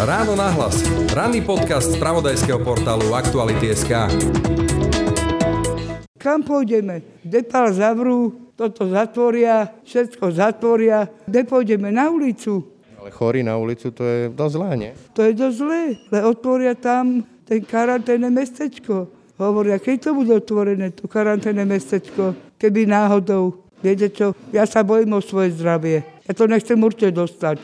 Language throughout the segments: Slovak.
Ráno nahlas. Ranný podcast z pravodajského portálu Aktuality.sk Kam pôjdeme? Depal zavrú, toto zatvoria, všetko zatvoria. Kde pôjdeme? Na ulicu. Ale chorí na ulicu to je dosť zlé, nie? To je dosť zlé, ale otvoria tam ten karanténne mestečko. Hovoria, keď to bude otvorené, to karanténne mestečko, keby náhodou. Viete čo, ja sa bojím o svoje zdravie. Ja to nechcem určite dostať.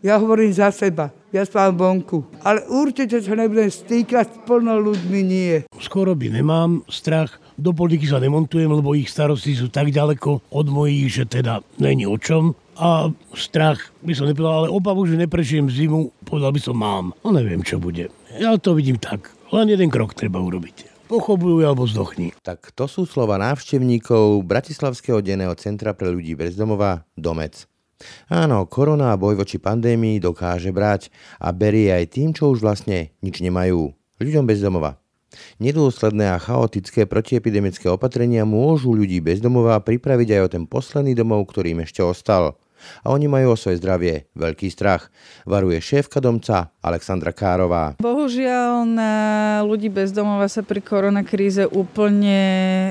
Ja hovorím za seba. Ja spám vonku. Ale určite sa nebudem stýkať s plno ľuďmi, nie. Skoro by nemám strach. Do politiky sa nemontujem, lebo ich starosti sú tak ďaleko od mojich, že teda není o čom. A strach by som nepovedal, ale obavu, že neprežijem zimu, povedal by som mám. No neviem, čo bude. Ja to vidím tak. Len jeden krok treba urobiť. Pochobujú alebo zdochni. Tak to sú slova návštevníkov Bratislavského denného centra pre ľudí bez domova Domec. Áno, korona a boj voči pandémii dokáže brať a berie aj tým, čo už vlastne nič nemajú. Ľuďom bez domova. Nedôsledné a chaotické protiepidemické opatrenia môžu ľudí bez domova pripraviť aj o ten posledný domov, ktorým ešte ostal a oni majú o svoje zdravie veľký strach, varuje šéfka domca Alexandra Kárová. Bohužiaľ na ľudí bezdomova sa pri koronakríze úplne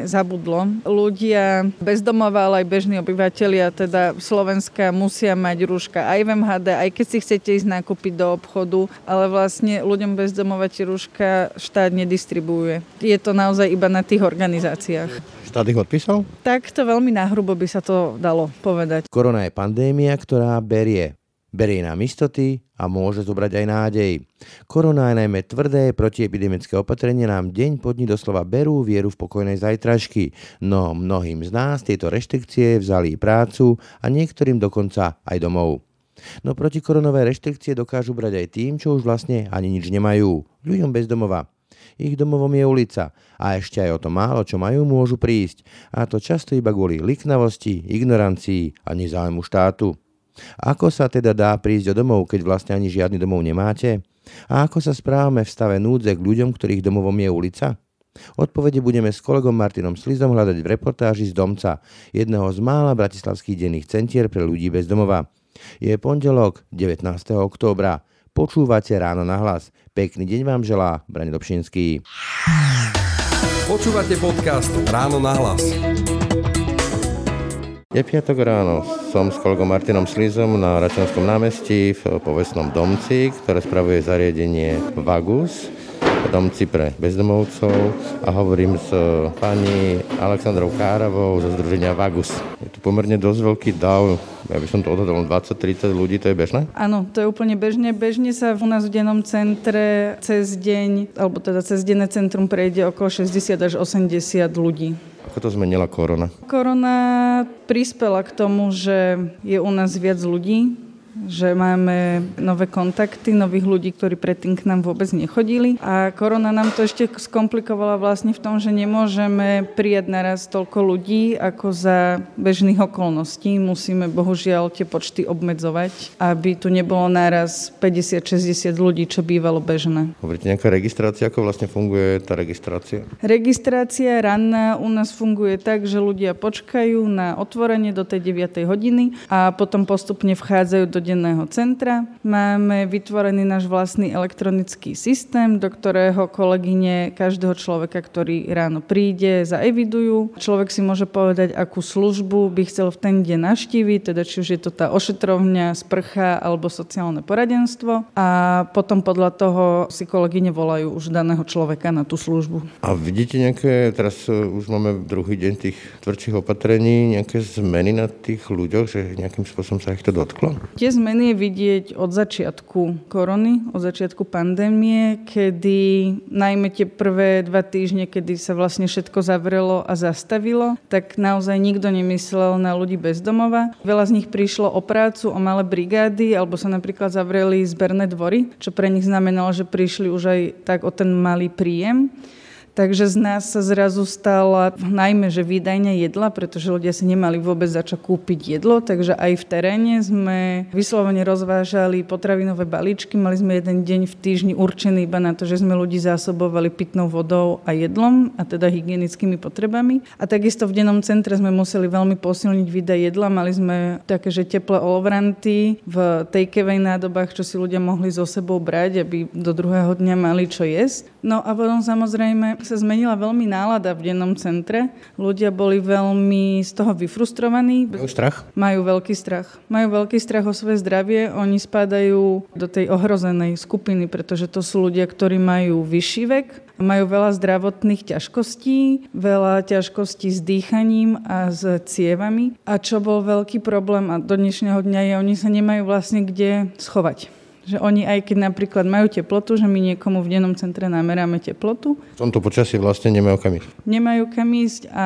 zabudlo. Ľudia bezdomova, ale aj bežní obyvateľia teda Slovenska musia mať rúška aj v MHD, aj keď si chcete ísť nakúpiť do obchodu, ale vlastne ľuďom bezdomova tie rúška štát nedistribuuje. Je to naozaj iba na tých organizáciách. Štát ich odpísal? Tak to veľmi nahrubo by sa to dalo povedať. Korona je pandémia, ktorá berie. Berie nám istoty a môže zobrať aj nádej. Korona je najmä tvrdé protiepidemické opatrenia nám deň po dní doslova berú vieru v pokojnej zajtražky, no mnohým z nás tieto reštrikcie vzali prácu a niektorým dokonca aj domov. No protikoronové reštrikcie dokážu brať aj tým, čo už vlastne ani nič nemajú. Ľuďom bez domova. Ich domovom je ulica a ešte aj o to málo, čo majú, môžu prísť. A to často iba kvôli liknavosti, ignorancii a nezáujmu štátu. Ako sa teda dá prísť do domov, keď vlastne ani žiadny domov nemáte? A ako sa správame v stave núdze k ľuďom, ktorých domovom je ulica? Odpovede budeme s kolegom Martinom Slizom hľadať v reportáži z Domca, jedného z mála bratislavských denných centier pre ľudí bez domova. Je pondelok 19. októbra. Počúvate ráno na hlas. Pekný deň vám želá Brane Dobšinský. Počúvate podcast Ráno na hlas. Je piatok ráno, som s kolegom Martinom Slizom na Račanskom námestí v povestnom domci, ktoré spravuje zariadenie Vagus domci pre bezdomovcov a hovorím s pani Aleksandrou Káravou zo Združenia Vagus. Je tu pomerne dosť veľký dav, ja by som to odhadol 20-30 ľudí, to je bežné? Áno, to je úplne bežne. Bežne sa u nás v dennom centre cez deň, alebo teda cez denné centrum prejde okolo 60 až 80 ľudí. Ako to zmenila korona? Korona prispela k tomu, že je u nás viac ľudí, že máme nové kontakty, nových ľudí, ktorí predtým k nám vôbec nechodili. A korona nám to ešte skomplikovala vlastne v tom, že nemôžeme prijať naraz toľko ľudí, ako za bežných okolností. Musíme bohužiaľ tie počty obmedzovať, aby tu nebolo naraz 50-60 ľudí, čo bývalo bežné. Hovoríte nejaká registrácia, ako vlastne funguje tá registrácia? Registrácia ranná u nás funguje tak, že ľudia počkajú na otvorenie do tej 9. hodiny a potom postupne vchádzajú do denného centra. Máme vytvorený náš vlastný elektronický systém, do ktorého kolegyne každého človeka, ktorý ráno príde, zaevidujú. Človek si môže povedať, akú službu by chcel v ten deň navštíviť, teda či už je to tá ošetrovňa, sprcha alebo sociálne poradenstvo. A potom podľa toho si kolegyne volajú už daného človeka na tú službu. A vidíte nejaké, teraz e, už máme druhý deň tých tvrdších opatrení, nejaké zmeny na tých ľuďoch, že nejakým spôsobom sa ich to dotklo? Tie zmeny je vidieť od začiatku korony, od začiatku pandémie, kedy najmä tie prvé dva týždne, kedy sa vlastne všetko zavrelo a zastavilo, tak naozaj nikto nemyslel na ľudí bez domova. Veľa z nich prišlo o prácu, o malé brigády, alebo sa napríklad zavreli zberné dvory, čo pre nich znamenalo, že prišli už aj tak o ten malý príjem. Takže z nás sa zrazu stala najmä, že výdajne jedla, pretože ľudia si nemali vôbec za čo kúpiť jedlo, takže aj v teréne sme vyslovene rozvážali potravinové balíčky. Mali sme jeden deň v týždni určený iba na to, že sme ľudí zásobovali pitnou vodou a jedlom, a teda hygienickými potrebami. A takisto v dennom centre sme museli veľmi posilniť výdaj jedla. Mali sme také, že teplé olovranty v takeaway nádobách, čo si ľudia mohli so sebou brať, aby do druhého dňa mali čo jesť. No a potom samozrejme sa zmenila veľmi nálada v dennom centre. Ľudia boli veľmi z toho vyfrustrovaní. Majú strach? Majú veľký strach. Majú veľký strach o svoje zdravie. Oni spadajú do tej ohrozenej skupiny, pretože to sú ľudia, ktorí majú vyšší vek, majú veľa zdravotných ťažkostí, veľa ťažkostí s dýchaním a s cievami. A čo bol veľký problém a do dnešného dňa je, oni sa nemajú vlastne kde schovať. Že oni aj keď napríklad majú teplotu, že my niekomu v dennom centre nameráme teplotu. V tomto počasí vlastne nemajú kam ísť. Nemajú kam ísť a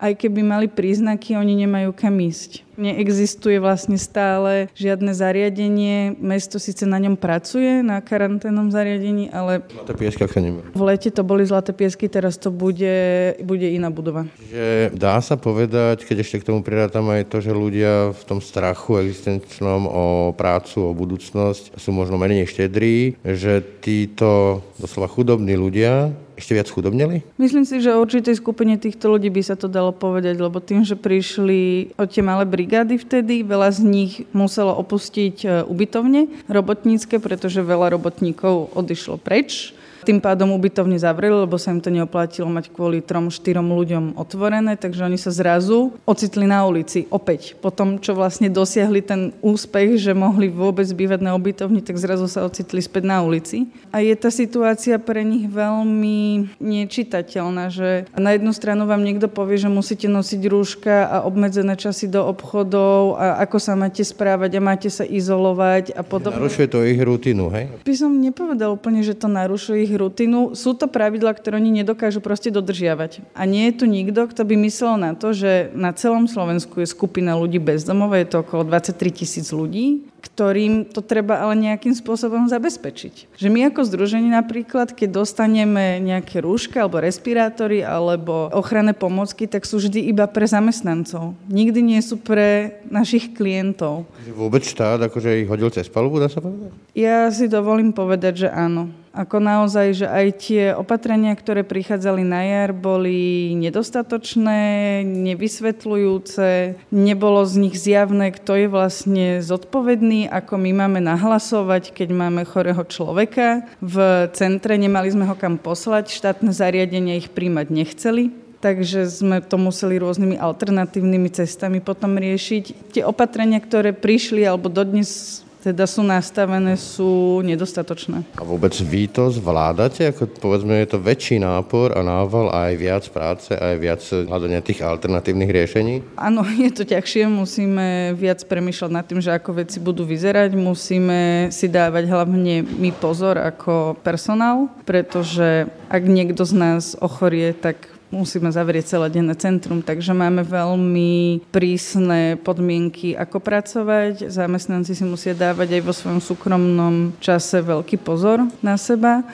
aj keby mali príznaky, oni nemajú kam ísť. Neexistuje vlastne stále žiadne zariadenie. Mesto síce na ňom pracuje, na karanténnom zariadení, ale... Zlaté piesky, ak sa. V lete to boli zlaté piesky, teraz to bude, bude iná budova. Že dá sa povedať, keď ešte k tomu pridátam aj to, že ľudia v tom strachu existenčnom o prácu, o budúcnosť sú možno menej štedrí, že títo doslova chudobní ľudia ešte viac chudobneli? Myslím si, že o určitej skupine týchto ľudí by sa to dalo povedať, lebo tým, že prišli od tie malé brigády vtedy, veľa z nich muselo opustiť e, ubytovne robotnícke, pretože veľa robotníkov odišlo preč tým pádom ubytovne zavreli, lebo sa im to neoplatilo mať kvôli trom, štyrom ľuďom otvorené, takže oni sa zrazu ocitli na ulici opäť. Po tom, čo vlastne dosiahli ten úspech, že mohli vôbec bývať na ubytovni, tak zrazu sa ocitli späť na ulici. A je tá situácia pre nich veľmi nečitateľná, že na jednu stranu vám niekto povie, že musíte nosiť rúška a obmedzené časy do obchodov a ako sa máte správať a máte sa izolovať a podobne. Narušuje to ich rutinu, hej? By som nepovedal úplne, že to narušuje ich rutinu. Sú to pravidla, ktoré oni nedokážu proste dodržiavať. A nie je tu nikto, kto by myslel na to, že na celom Slovensku je skupina ľudí bezdomov, je to okolo 23 tisíc ľudí, ktorým to treba ale nejakým spôsobom zabezpečiť. Že my ako združenie napríklad, keď dostaneme nejaké rúška alebo respirátory alebo ochranné pomocky, tak sú vždy iba pre zamestnancov. Nikdy nie sú pre našich klientov. Vôbec štát akože ich hodil cez palubu, dá sa povedať? Ja si dovolím povedať, že áno. Ako naozaj, že aj tie opatrenia, ktoré prichádzali na jar, boli nedostatočné, nevysvetľujúce, nebolo z nich zjavné, kto je vlastne zodpovedný, ako my máme nahlasovať, keď máme chorého človeka. V centre nemali sme ho kam poslať, štátne zariadenia ich príjmať nechceli, takže sme to museli rôznymi alternatívnymi cestami potom riešiť. Tie opatrenia, ktoré prišli alebo dodnes teda sú nastavené, sú nedostatočné. A vôbec vy to zvládate? Ako, povedzme, je to väčší nápor a nával aj viac práce, aj viac hľadania tých alternatívnych riešení? Áno, je to ťažšie, musíme viac premýšľať nad tým, že ako veci budú vyzerať, musíme si dávať hlavne my pozor ako personál, pretože ak niekto z nás ochorie, tak musíme zavrieť celé denné centrum, takže máme veľmi prísne podmienky, ako pracovať. Zamestnanci si musia dávať aj vo svojom súkromnom čase veľký pozor na seba.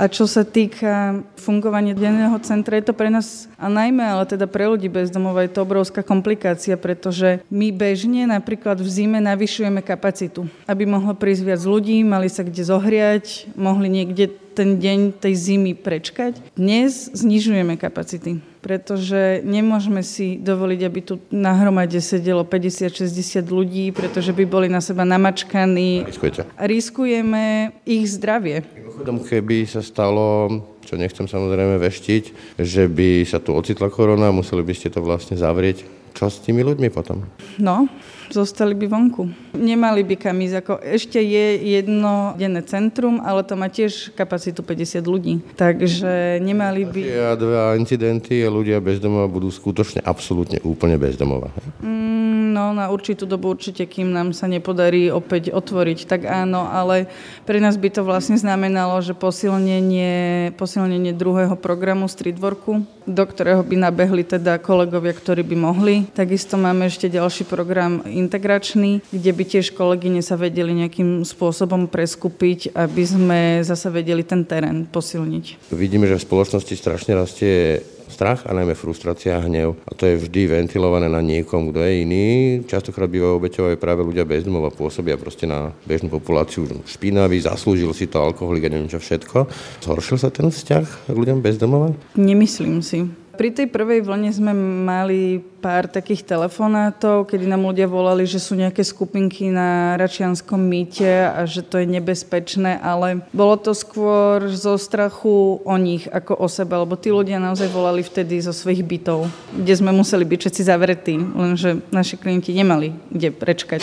A čo sa týka fungovania denného centra, je to pre nás, a najmä ale teda pre ľudí bez domova, je to obrovská komplikácia, pretože my bežne napríklad v zime navyšujeme kapacitu, aby mohlo prísť viac ľudí, mali sa kde zohriať, mohli niekde ten deň tej zimy prečkať. Dnes znižujeme kapacity, pretože nemôžeme si dovoliť, aby tu na hromade sedelo 50-60 ľudí, pretože by boli na seba namačkaní. Riskujete? Riskujeme ich zdravie. Mimochodom, keby sa stalo, čo nechcem samozrejme veštiť, že by sa tu ocitla korona, museli by ste to vlastne zavrieť. Čo s tými ľuďmi potom? No, zostali by vonku. Nemali by kam ísť. Ako ešte je jedno denné centrum, ale to má tiež kapacitu 50 ľudí. Takže nemali by... A dva incidenty a ľudia bezdomova budú skutočne absolútne úplne bezdomova. Mm, no na určitú dobu určite, kým nám sa nepodarí opäť otvoriť, tak áno, ale pre nás by to vlastne znamenalo, že posilnenie, posilnenie druhého programu Streetworku, do ktorého by nabehli teda kolegovia, ktorí by mohli. Takisto máme ešte ďalší program integračný, kde by tiež kolegyne sa vedeli nejakým spôsobom preskupiť, aby sme zase vedeli ten terén posilniť. Vidíme, že v spoločnosti strašne rastie strach a najmä frustrácia a hnev. A to je vždy ventilované na niekom, kto je iný. Častokrát bývajú obeťové práve ľudia bez domova, pôsobia proste na bežnú populáciu špinavý, zaslúžil si to alkoholik a neviem čo všetko. Zhoršil sa ten vzťah k ľuďom bez domova? Nemyslím si. Pri tej prvej vlne sme mali pár takých telefonátov, kedy nám ľudia volali, že sú nejaké skupinky na Račianskom mýte a že to je nebezpečné, ale bolo to skôr zo strachu o nich ako o sebe, lebo tí ľudia naozaj volali vtedy zo svojich bytov, kde sme museli byť všetci zavretí, lenže naši klienti nemali kde prečkať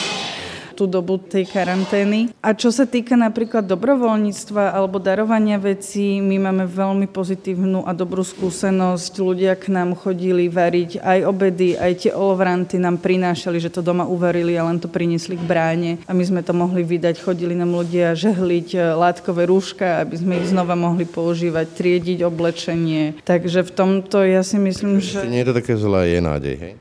tú dobu tej karantény. A čo sa týka napríklad dobrovoľníctva alebo darovania vecí, my máme veľmi pozitívnu a dobrú skúsenosť. Ľudia k nám chodili variť aj obedy, aj tie olovranty nám prinášali, že to doma uvarili a len to priniesli k bráne. A my sme to mohli vydať. Chodili nám ľudia žehliť e, látkové rúška, aby sme ich znova mohli používať, triediť oblečenie. Takže v tomto ja si myslím, že... Nie je to také zlé, je nádej, hej?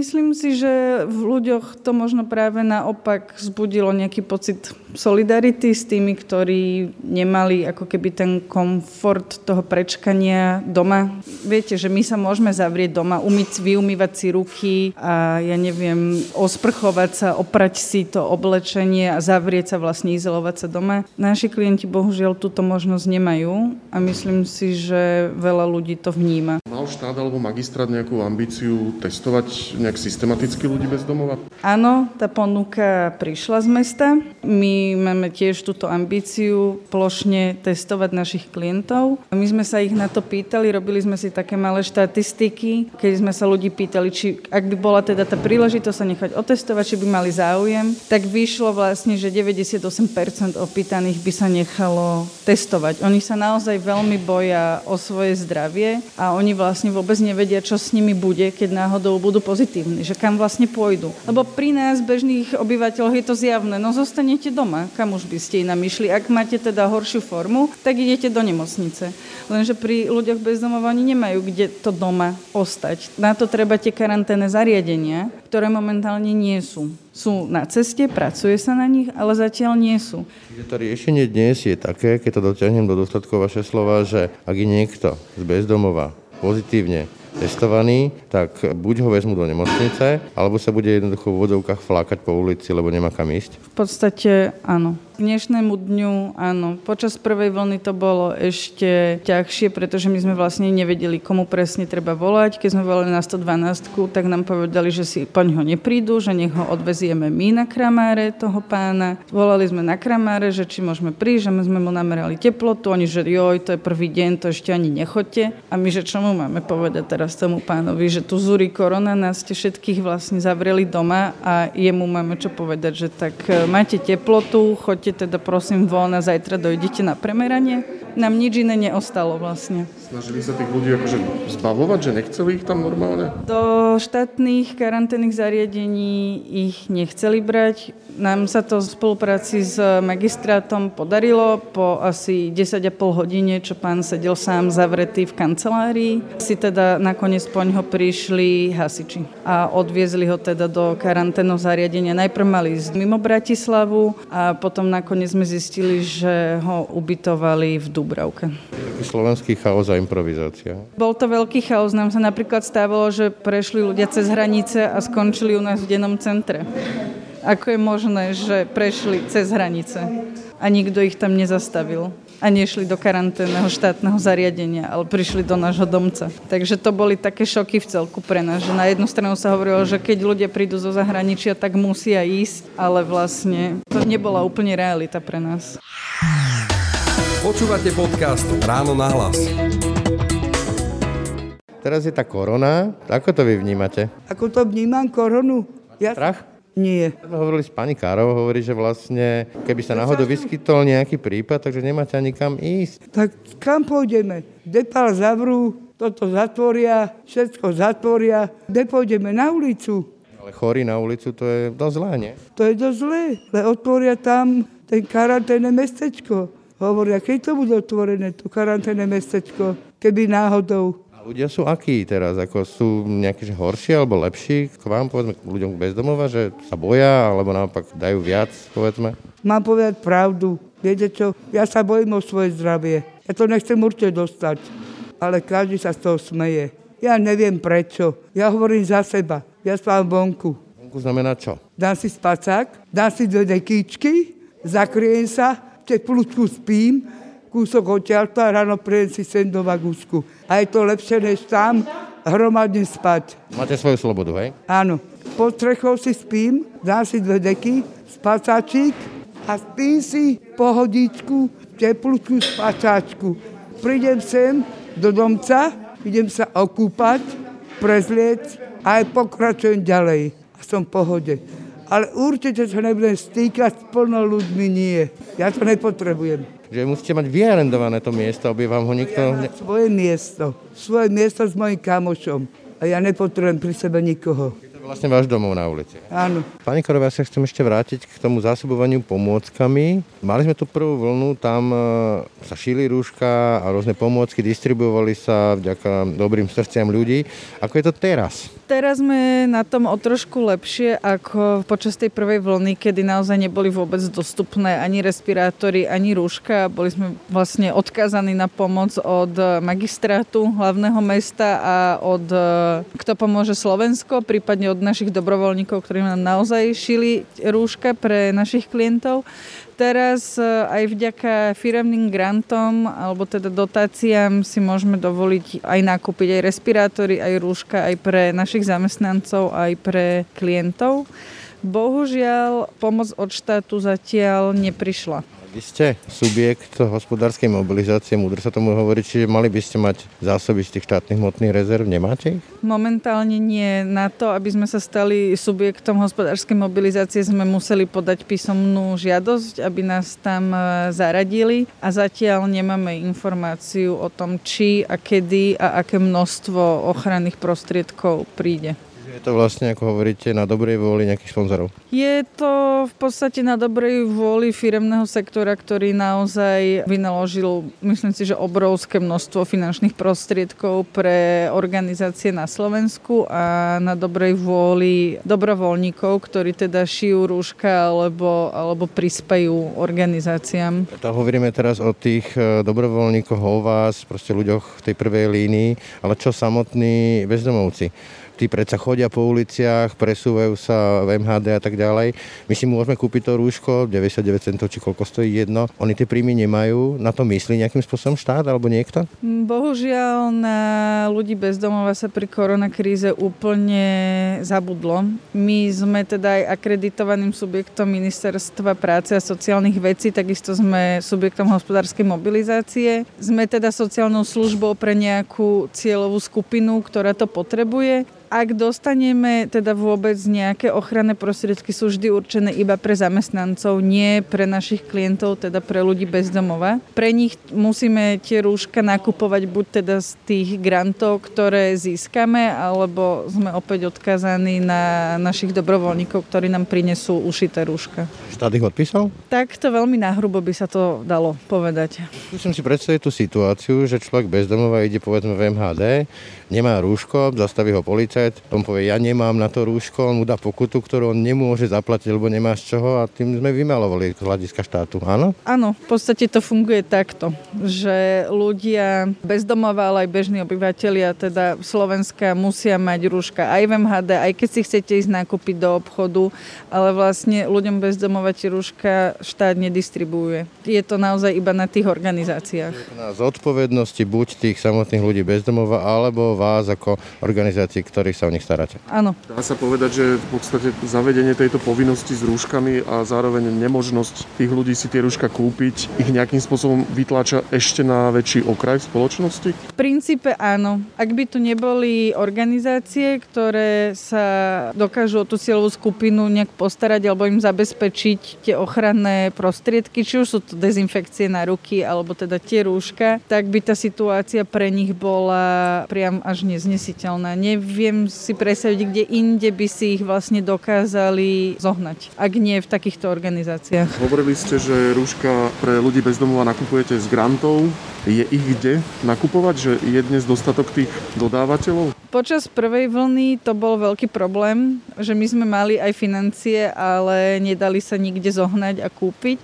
Myslím si, že v ľuďoch to možno práve naopak zbudilo nejaký pocit solidarity s tými, ktorí nemali ako keby ten komfort toho prečkania doma. Viete, že my sa môžeme zavrieť doma, umyť, vyumývať si ruky a ja neviem, osprchovať sa, oprať si to oblečenie a zavrieť sa, vlastne izolovať sa doma. Naši klienti bohužiaľ túto možnosť nemajú a myslím si, že veľa ľudí to vníma. Mal štát alebo magistrát nejakú ambíciu testovať nejak systematicky ľudí bez domova? Áno, tá ponuka prišla z mesta. My máme tiež túto ambíciu plošne testovať našich klientov. My sme sa ich na to pýtali, robili sme si také malé štatistiky, keď sme sa ľudí pýtali, či ak by bola teda tá príležitosť sa nechať otestovať, či by mali záujem, tak vyšlo vlastne, že 98% opýtaných by sa nechalo testovať. Oni sa naozaj veľmi boja o svoje zdravie a oni vlastne vôbec nevedia, čo s nimi bude, keď náhodou budú pozitívni, že kam vlastne pôjdu. Lebo pri nás bežných obyvateľov je to zjavné. No zostanete doma, kam už by ste inam išli. Ak máte teda horšiu formu, tak idete do nemocnice. Lenže pri ľuďoch bezdomovaní nemajú kde to doma ostať. Na to treba tie karanténne zariadenia, ktoré momentálne nie sú. Sú na ceste, pracuje sa na nich, ale zatiaľ nie sú. Čiže to riešenie dnes je také, keď to dotiahnem do dôsledkov vaše slova, že ak je niekto z bezdomova pozitívne testovaný, tak buď ho vezmu do nemocnice, alebo sa bude jednoducho v vodovkách flákať po ulici, lebo nemá kam ísť? V podstate áno dnešnému dňu, áno, počas prvej vlny to bolo ešte ťažšie, pretože my sme vlastne nevedeli, komu presne treba volať. Keď sme volali na 112, tak nám povedali, že si po ňoho neprídu, že nech ho odvezieme my na kramáre toho pána. Volali sme na kramáre, že či môžeme prísť, že my sme mu namerali teplotu, oni, že joj, to je prvý deň, to ešte ani nechoďte. A my, že čo mu máme povedať teraz tomu pánovi, že tu zúri korona, nás ste všetkých vlastne zavreli doma a jemu máme čo povedať, že tak e, máte teplotu, choďte Poďte teda prosím von a zajtra dojdete na premeranie. Nám nič iné neostalo vlastne. Snažili sa tých ľudí akože zbavovať, že nechceli ich tam normálne? Do štátnych karanténnych zariadení ich nechceli brať. Nám sa to v spolupráci s magistrátom podarilo po asi 10,5 hodine, čo pán sedel sám zavretý v kancelárii. Si teda nakoniec po ňo prišli hasiči a odviezli ho teda do karanténneho zariadenia. Najprv mali ísť mimo Bratislavu a potom nakoniec sme zistili, že ho ubytovali v Dubravke. Slovenský chaos a improvizácia. Bol to veľký chaos. Nám sa napríklad stávalo, že prešli ľudia cez hranice a skončili u nás v dennom centre. Ako je možné, že prešli cez hranice a nikto ich tam nezastavil a nešli do karanténneho štátneho zariadenia, ale prišli do nášho domca. Takže to boli také šoky v celku pre nás, že na jednu stranu sa hovorilo, že keď ľudia prídu zo zahraničia, tak musia ísť, ale vlastne to nebola úplne realita pre nás. Počúvate podcast Ráno na hlas. Teraz je tá korona. Ako to vy vnímate? Ako to vnímam koronu? Ja... Strach? Nie. Hovorili s pani Károv, hovorí, že vlastne, keby sa náhodou vyskytol nejaký prípad, takže nemáte ani kam ísť. Tak kam pôjdeme? Depal zavrú, toto zatvoria, všetko zatvoria. Kde pôjdeme? Na ulicu. Ale chorí na ulicu, to je dosť zlé, nie? To je dosť zlé, ale otvoria tam ten karanténne mestečko. Hovoria, keď to bude otvorené, to karanténne mestečko, keby náhodou. A ľudia sú akí teraz? Ako sú nejaké že horšie alebo lepší k vám, povedzme, k ľuďom bezdomova, že sa boja, alebo naopak dajú viac, povedzme? Mám povedať pravdu. Viete čo, ja sa bojím o svoje zdravie. Ja to nechcem určite dostať, ale každý sa z toho smeje. Ja neviem prečo. Ja hovorím za seba. Ja spávam vonku. Vonku znamená čo? Dám si spacák, dám si dve dekýčky, zakriem sa, teplúčku spím, kúsok odtiaľto a ráno prejem si sem do vagúsku. A je to lepšie, než tam hromadne spať. Máte svoju slobodu, hej? Áno. Pod strechou si spím, dám si dve deky, spacáčik a spím si pohodičku, teplúčku spacáčku. Prídem sem do domca, idem sa okúpať, prezliec a aj pokračujem ďalej. A som v pohode ale určite sa nebudem stýkať s plno ľuďmi, nie. Ja to nepotrebujem. Že musíte mať vyarendované to miesto, aby vám ho nikto... Ja svoje miesto. Svoje miesto s mojim kamošom. A ja nepotrebujem pri sebe nikoho vlastne váš domov na ulici. Áno. Pani Korová, ja sa chcem ešte vrátiť k tomu zásobovaniu pomôckami. Mali sme tu prvú vlnu, tam e, sa šili rúška a rôzne pomôcky distribuovali sa vďaka dobrým srdciam ľudí. Ako je to teraz? Teraz sme na tom o trošku lepšie ako počas tej prvej vlny, kedy naozaj neboli vôbec dostupné ani respirátory, ani rúška. Boli sme vlastne odkázaní na pomoc od magistrátu hlavného mesta a od Kto pomôže Slovensko, prípadne od našich dobrovoľníkov, ktorí nám naozaj šili rúška pre našich klientov teraz e, aj vďaka firemným grantom alebo teda dotáciám si môžeme dovoliť aj nakúpiť aj respirátory, aj rúška aj pre našich zamestnancov, aj pre klientov. Bohužiaľ, pomoc od štátu zatiaľ neprišla. Vy ste subjekt hospodárskej mobilizácie, múdro sa tomu hovorí, čiže mali by ste mať zásoby z tých štátnych hmotných rezerv, nemáte ich? Momentálne nie. Na to, aby sme sa stali subjektom hospodárskej mobilizácie, sme museli podať písomnú žiadosť, aby nás tam e, zaradili a zatiaľ nemáme informáciu o tom, či a kedy a aké množstvo ochranných prostriedkov príde. Je to vlastne, ako hovoríte, na dobrej vôli nejakých sponzorov? Je to v podstate na dobrej vôli firemného sektora, ktorý naozaj vynaložil, myslím si, že obrovské množstvo finančných prostriedkov pre organizácie na Slovensku a na dobrej vôli dobrovoľníkov, ktorí teda šijú rúška alebo, alebo prispajú organizáciám. To hovoríme teraz o tých e, dobrovoľníkoch, o vás, proste ľuďoch v tej prvej línii, ale čo samotní bezdomovci? Tí predsa chodia po uliciach, presúvajú sa v MHD a tak ďalej. My si môžeme kúpiť to rúško, 99 centov či koľko stojí jedno. Oni tie príjmy nemajú, na to myslí nejakým spôsobom štát alebo niekto? Bohužiaľ na ľudí bezdomova sa pri koronakríze úplne zabudlo. My sme teda aj akreditovaným subjektom Ministerstva práce a sociálnych vecí, takisto sme subjektom hospodárskej mobilizácie. Sme teda sociálnou službou pre nejakú cieľovú skupinu, ktorá to potrebuje ak dostaneme teda vôbec nejaké ochranné prostriedky, sú vždy určené iba pre zamestnancov, nie pre našich klientov, teda pre ľudí bez domova. Pre nich musíme tie rúška nakupovať buď teda z tých grantov, ktoré získame, alebo sme opäť odkazaní na našich dobrovoľníkov, ktorí nám prinesú ušité rúška. Štát ich odpísal? Tak to veľmi nahrubo by sa to dalo povedať. Musím si predstaviť tú situáciu, že človek bezdomova ide povedzme v MHD, nemá rúško, zastaví ho policajt, on povie, ja nemám na to rúško, on mu dá pokutu, ktorú on nemôže zaplatiť, lebo nemá z čoho a tým sme vymalovali z hľadiska štátu, áno? Áno, v podstate to funguje takto, že ľudia bezdomova, ale aj bežní obyvateľia teda Slovenska musia mať rúška aj v MHD, aj keď si chcete ísť nakúpiť do obchodu, ale vlastne ľuďom bezdomova tie rúška štát nedistribuuje. Je to naozaj iba na tých organizáciách. Na zodpovednosti buď tých samotných ľudí bezdomova, alebo vás ako organizácií, ktorí sa o nich staráte. Áno. Dá sa povedať, že v podstate zavedenie tejto povinnosti s rúškami a zároveň nemožnosť tých ľudí si tie rúška kúpiť ich nejakým spôsobom vytláča ešte na väčší okraj v spoločnosti? V princípe áno. Ak by tu neboli organizácie, ktoré sa dokážu o tú cieľovú skupinu nejak postarať alebo im zabezpečiť tie ochranné prostriedky, či už sú to dezinfekcie na ruky alebo teda tie rúška, tak by tá situácia pre nich bola priam až neznesiteľná. Neviem si predstaviť, kde inde by si ich vlastne dokázali zohnať, ak nie v takýchto organizáciách. Hovorili ste, že rúška pre ľudí bez domova nakupujete z grantov. Je ich kde nakupovať? Že je dnes dostatok tých dodávateľov? Počas prvej vlny to bol veľký problém, že my sme mali aj financie, ale nedali sa nikde zohnať a kúpiť.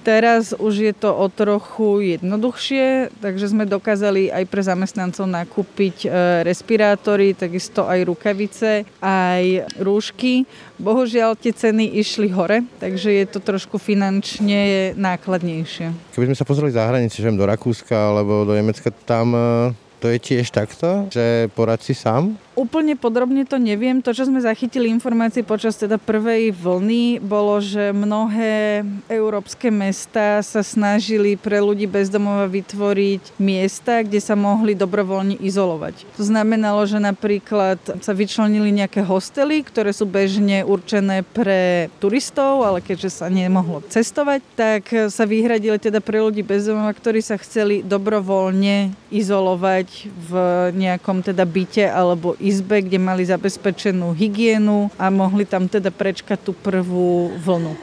Teraz už je to o trochu jednoduchšie, takže sme dokázali aj pre zamestnancov nakúpiť e, respirátory, takisto aj rukavice, aj rúšky. Bohužiaľ tie ceny išli hore, takže je to trošku finančne nákladnejšie. Keby sme sa pozreli za hranice, že do Rakúska alebo do Nemecka, tam e, to je tiež takto, že porad si sám? Úplne podrobne to neviem. To, čo sme zachytili informácie počas teda prvej vlny, bolo, že mnohé európske mesta sa snažili pre ľudí bezdomova vytvoriť miesta, kde sa mohli dobrovoľne izolovať. To znamenalo, že napríklad sa vyčlenili nejaké hostely, ktoré sú bežne určené pre turistov, ale keďže sa nemohlo cestovať, tak sa vyhradili teda pre ľudí bezdomova, ktorí sa chceli dobrovoľne izolovať v nejakom teda byte alebo izbe, kde mali zabezpečenú hygienu a mohli tam teda prečkať tú prvú vlnu.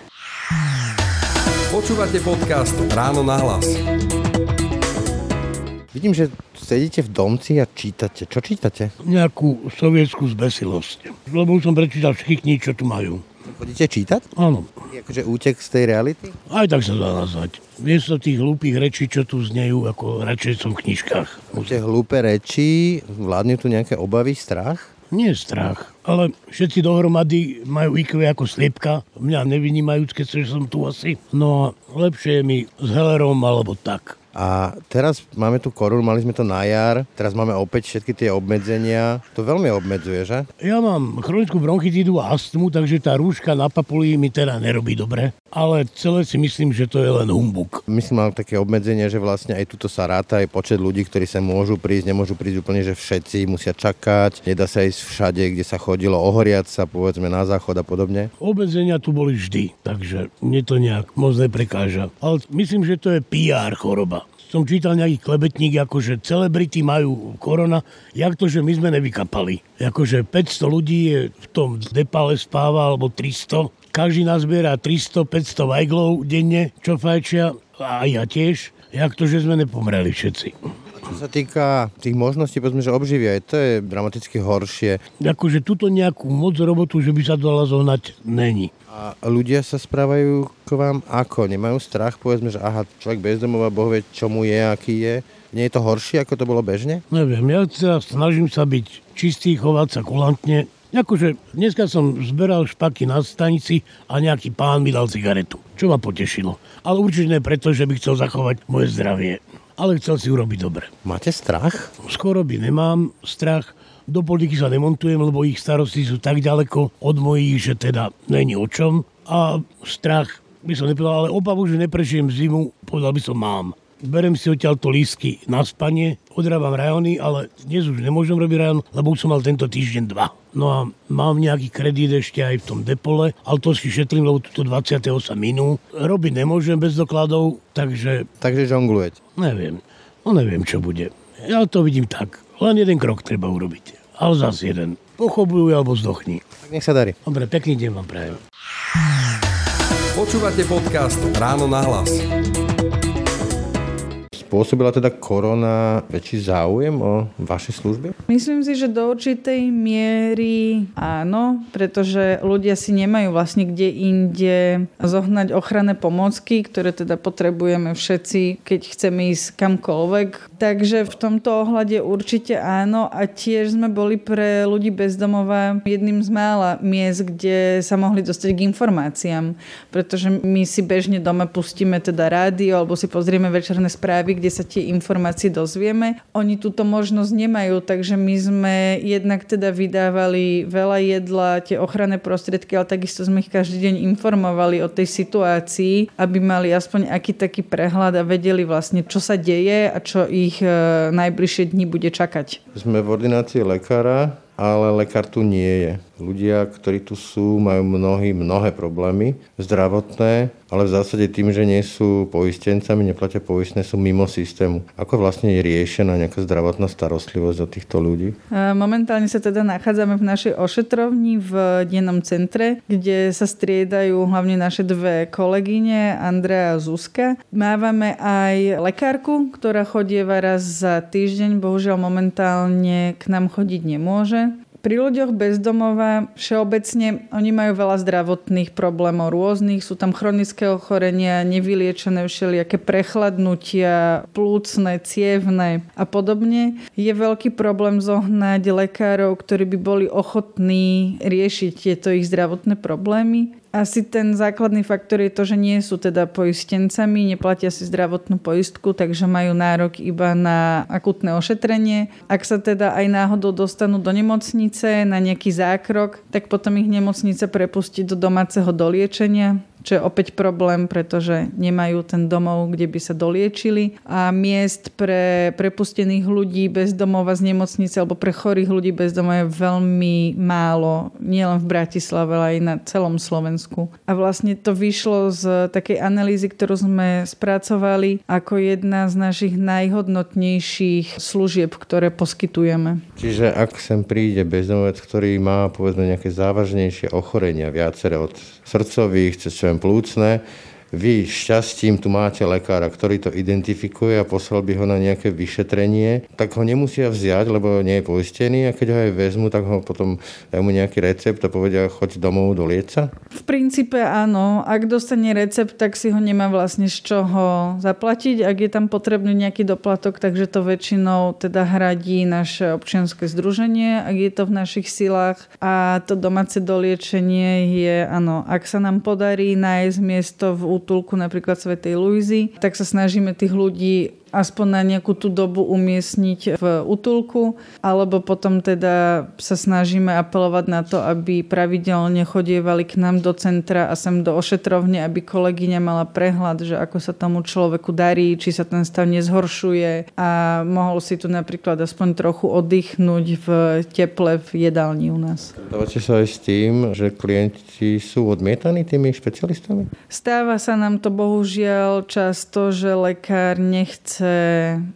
Počúvate podcast Ráno na hlas. Vidím, že sedíte v domci a čítate. Čo čítate? Nejakú sovietskú zbesilosť. Lebo už som prečítal všetky knihy, čo tu majú. Chodíte čítať? Áno. Je akože útek z tej reality? Aj tak sa dá nazvať. Miesto tých hlúpých rečí, čo tu znejú, ako radšej som v knižkách. Tie hlúpe reči, vládne tu nejaké obavy, strach? Nie strach, ale všetci dohromady majú IQ ako sliepka. Mňa nevynímajú, keď som tu asi. No a lepšie je mi s Hellerom alebo tak. A teraz máme tu korunu, mali sme to na jar, teraz máme opäť všetky tie obmedzenia. To veľmi obmedzuje, že? Ja mám chronickú bronchitídu a astmu, takže tá rúška na papuli mi teda nerobí dobre. Ale celé si myslím, že to je len humbuk. Myslím, mám také obmedzenie, že vlastne aj tuto sa ráta aj počet ľudí, ktorí sa môžu prísť, nemôžu prísť úplne, že všetci musia čakať. Nedá sa ísť všade, kde sa chodilo ohoriať sa, povedzme na záchod a podobne. Obmedzenia tu boli vždy, takže mne to nejak moc neprekáža. Ale myslím, že to je PR choroba som čítal nejaký klebetník, akože celebrity majú korona, jak to, že my sme nevykapali. Akože 500 ľudí je v tom depale spáva, alebo 300. Každý nazbiera 300-500 vajglov denne, čo fajčia, a ja tiež. Jak to, že sme nepomreli všetci. Čo sa týka tých možností, povedzme, že obživia, to je dramaticky horšie. Akože tuto nejakú moc robotu, že by sa dala zohnať, není. A ľudia sa správajú k vám ako? Nemajú strach? Povedzme, že aha, človek bezdomová, Boh vie, čo mu je, aký je. Nie je to horšie, ako to bolo bežne? Neviem, ja sa snažím sa byť čistý, chovať sa kulantne. Akože dneska som zberal špaky na stanici a nejaký pán mi dal cigaretu, čo ma potešilo. Ale určite nie preto, že by chcel zachovať moje zdravie. Ale chcel si urobiť dobre. Máte strach? Skoro by nemám strach. Do politiky sa nemontujem, lebo ich starosti sú tak ďaleko od mojich, že teda není o čom. A strach by som nepovedal, ale obavu, že neprežijem zimu, povedal by som mám. Berem si odtiaľ to lísky na spanie, odrábam rajony, ale dnes už nemôžem robiť rajon, lebo už som mal tento týždeň dva. No a mám nejaký kredit ešte aj v tom depole, ale to si šetrím, lebo tuto 28 minú. Robiť nemôžem bez dokladov, takže... Takže žonglujete? Neviem. No neviem, čo bude. Ja to vidím tak. Len jeden krok treba urobiť ale zase jeden. Pochobujú alebo zdochni. Tak nech sa darí. Dobre, pekný deň vám prajem. Počúvate podcast Ráno na hlas. Spôsobila teda korona väčší záujem o vaše služby? Myslím si, že do určitej miery áno, pretože ľudia si nemajú vlastne kde inde zohnať ochranné pomocky, ktoré teda potrebujeme všetci, keď chceme ísť kamkoľvek. Takže v tomto ohľade určite áno a tiež sme boli pre ľudí bezdomova jedným z mála miest, kde sa mohli dostať k informáciám, pretože my si bežne doma pustíme teda rádio alebo si pozrieme večerné správy, kde sa tie informácie dozvieme. Oni túto možnosť nemajú, takže my sme jednak teda vydávali veľa jedla, tie ochranné prostriedky, ale takisto sme ich každý deň informovali o tej situácii, aby mali aspoň aký taký prehľad a vedeli vlastne, čo sa deje a čo ich e, najbližšie dni bude čakať. Sme v ordinácii lekára, ale lekár tu nie je. Ľudia, ktorí tu sú, majú mnohí mnohé problémy zdravotné, ale v zásade tým, že nie sú poistencami, neplatia poistné, sú mimo systému. Ako vlastne je riešená nejaká zdravotná starostlivosť od týchto ľudí? Momentálne sa teda nachádzame v našej ošetrovni v dennom centre, kde sa striedajú hlavne naše dve kolegyne, Andrea a Zuzka. Mávame aj lekárku, ktorá chodieva raz za týždeň, bohužiaľ momentálne k nám chodiť nemôže. Pri ľuďoch bezdomova všeobecne oni majú veľa zdravotných problémov rôznych, sú tam chronické ochorenia, nevyliečené všelijaké prechladnutia, plúcne, cievne a podobne. Je veľký problém zohnať lekárov, ktorí by boli ochotní riešiť tieto ich zdravotné problémy. Asi ten základný faktor je to, že nie sú teda poistencami, neplatia si zdravotnú poistku, takže majú nárok iba na akutné ošetrenie. Ak sa teda aj náhodou dostanú do nemocnice na nejaký zákrok, tak potom ich nemocnice prepustí do domáceho doliečenia čo je opäť problém, pretože nemajú ten domov, kde by sa doliečili a miest pre prepustených ľudí bez domova z nemocnice alebo pre chorých ľudí bez domova je veľmi málo, nielen v Bratislave, ale aj na celom Slovensku. A vlastne to vyšlo z takej analýzy, ktorú sme spracovali ako jedna z našich najhodnotnejších služieb, ktoré poskytujeme. Čiže ak sem príde bezdomovec, ktorý má povedzme nejaké závažnejšie ochorenia, viaceré od srdcových, cez čo plúcne vy šťastím tu máte lekára, ktorý to identifikuje a poslal by ho na nejaké vyšetrenie, tak ho nemusia vziať, lebo nie je poistený a keď ho aj vezmu, tak ho potom dajú mu nejaký recept a povedia, choď domov do lieca? V princípe áno. Ak dostane recept, tak si ho nemá vlastne z čoho zaplatiť. Ak je tam potrebný nejaký doplatok, takže to väčšinou teda hradí naše občianske združenie, ak je to v našich silách. A to domáce doliečenie je, áno, ak sa nám podarí nájsť miesto v útulku napríklad Svetej Luizy, tak sa snažíme tých ľudí aspoň na nejakú tú dobu umiestniť v útulku, alebo potom teda sa snažíme apelovať na to, aby pravidelne chodievali k nám do centra a sem do ošetrovne, aby kolegyňa mala prehľad, že ako sa tomu človeku darí, či sa ten stav nezhoršuje a mohol si tu napríklad aspoň trochu oddychnúť v teple v jedálni u nás. Stávate sa aj s tým, že klienti sú odmietaní tými špecialistami? Stáva sa nám to bohužiaľ často, že lekár nechce chce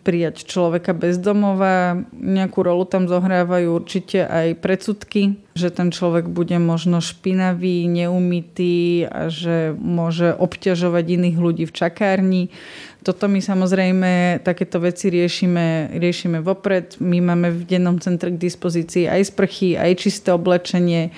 prijať človeka bez domova. Nejakú rolu tam zohrávajú určite aj predsudky, že ten človek bude možno špinavý, neumytý a že môže obťažovať iných ľudí v čakárni. Toto my samozrejme takéto veci riešime, riešime vopred. My máme v dennom centre k dispozícii aj sprchy, aj čisté oblečenie.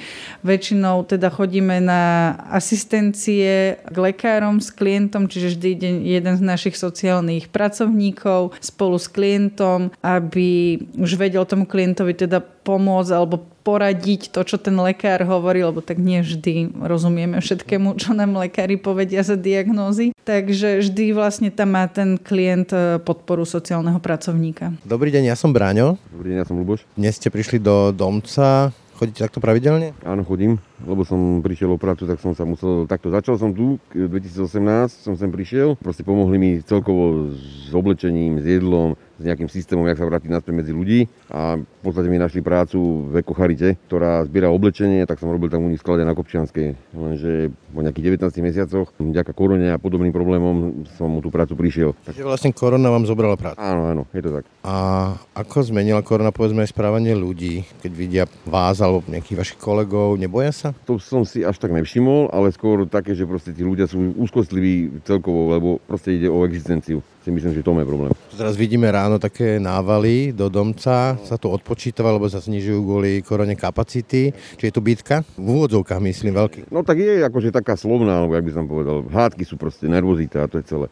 Väčšinou teda chodíme na asistencie k lekárom s klientom, čiže vždy jeden z našich sociálnych pracovníkov spolu s klientom, aby už vedel tomu klientovi teda pomôcť alebo poradiť to, čo ten lekár hovorí, lebo tak nie vždy rozumieme všetkému, čo nám lekári povedia za diagnózy. Takže vždy vlastne tam má ten klient e, podporu sociálneho pracovníka. Dobrý deň, ja som Braňo. Dobrý deň, ja som Luboš. Dnes ste prišli do domca. Chodíte takto pravidelne? Áno, chodím, lebo som prišiel o prácu, tak som sa musel, takto začal som tu, 2018 som sem prišiel, proste pomohli mi celkovo s oblečením, s jedlom, s nejakým systémom, jak sa vrátiť naspäť medzi ľudí a v podstate mi našli prácu v Ekocharite, ktorá zbiera oblečenie, tak som robil tam u nich sklade na Kopčianskej, lenže po nejakých 19 mesiacoch, vďaka korone a podobným problémom som mu tú prácu prišiel. Takže vlastne korona vám zobrala prácu. Áno, áno, je to tak. A ako zmenila korona povedzme aj správanie ľudí, keď vidia vás alebo nejakých vašich kolegov, neboja sa? To som si až tak nevšimol, ale skôr také, že proste tí ľudia sú úzkostliví celkovo, lebo proste ide o existenciu si myslím, že to je problém. Teraz vidíme ráno také návaly do domca, sa to odpočítava, lebo sa znižujú kvôli korone kapacity. Či je to bitka? V úvodzovkách myslím veľký. No tak je akože taká slovná, alebo jak by som povedal. Hádky sú proste nervozita a to je celé.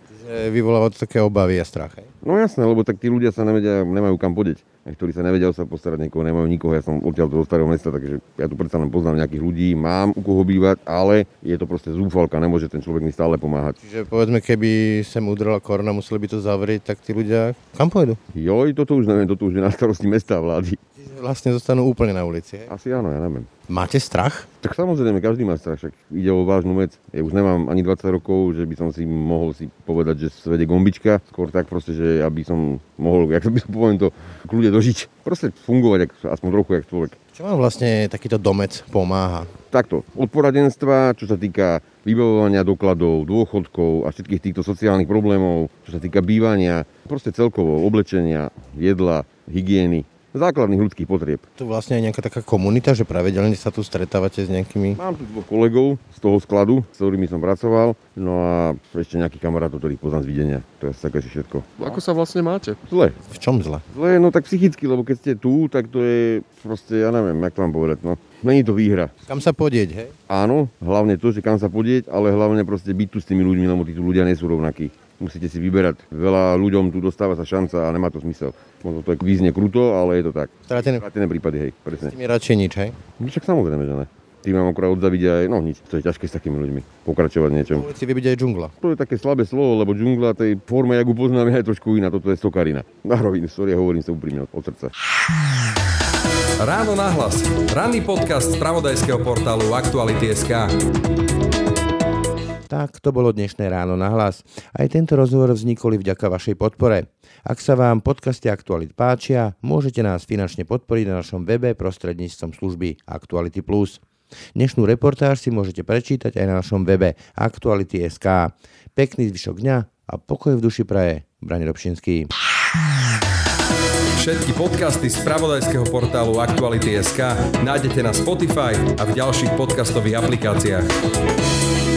Vyvoláva to také obavy a strach. Hej? No jasné, lebo tak tí ľudia sa nevedia, nemajú kam podeť ktorí sa nevedia sa postarať, niekoho nemajú nikoho. Ja som odtiaľ do starého mesta, takže ja tu predsa len poznám nejakých ľudí, mám u koho bývať, ale je to proste zúfalka, nemôže ten človek mi stále pomáhať. Čiže povedzme, keby sem udrela korona, museli by to zavrieť, tak tí ľudia kam pôjdu? Joj, toto už neviem, toto už je na starosti mesta vlády. Vlastne zostanú úplne na ulici. Hej? Asi áno, ja neviem. Máte strach? Tak samozrejme, každý má strach, však ide o vážnu vec. Ja už nemám ani 20 rokov, že by som si mohol si povedať, že svede gombička. Skôr tak proste, že aby som mohol, jak by som poviem to, kľude dožiť. Proste fungovať, jak, aspoň trochu, jak človek. Čo vám vlastne takýto domec pomáha? Takto, od poradenstva, čo sa týka vybavovania dokladov, dôchodkov a všetkých týchto sociálnych problémov, čo sa týka bývania, proste celkovo oblečenia, jedla, hygieny, základných ľudských potrieb. Tu vlastne je nejaká taká komunita, že pravidelne sa tu stretávate s nejakými... Mám tu dvoch kolegov z toho skladu, s ktorými som pracoval, no a ešte nejakých kamarátov, ktorých poznám z videnia. To je také všetko. Ako sa vlastne máte? Zle. V čom zle? Zle, no tak psychicky, lebo keď ste tu, tak to je proste, ja neviem, jak to mám povedať, no. Není to výhra. Kam sa podieť, hej? Áno, hlavne to, že kam sa podieť, ale hlavne proste byť tu s tými ľuďmi, lebo tí tu ľudia nie sú rovnakí musíte si vyberať. Veľa ľuďom tu dostáva sa šanca a nemá to zmysel. Možno to je význe kruto, ale je to tak. Stratené, Stratené prípady, hej, presne. S tým je radšej nič, hej? No však samozrejme, že ne. Tým mám akorát odzaviť aj, no nič, to je ťažké s takými ľuďmi, pokračovať niečom. Si vybiť aj džungla. To je také slabé slovo, lebo džungla tej forme, jak ju poznám, je aj trošku iná, toto je stokarina. Na rovinu, sorry, hovorím sa úprimne od srdca. Ráno nahlas. Ranný podcast z pravodajského portálu Aktuality.sk. Tak to bolo dnešné ráno na hlas. Aj tento rozhovor vznikol vďaka vašej podpore. Ak sa vám podcasty Aktualit páčia, môžete nás finančne podporiť na našom webe prostredníctvom služby Aktuality+. Dnešnú reportáž si môžete prečítať aj na našom webe Aktuality.sk. Pekný zvyšok dňa a pokoj v duši praje. Brani Robšinský. Všetky podcasty z pravodajského portálu Aktuality.sk nájdete na Spotify a v ďalších podcastových aplikáciách.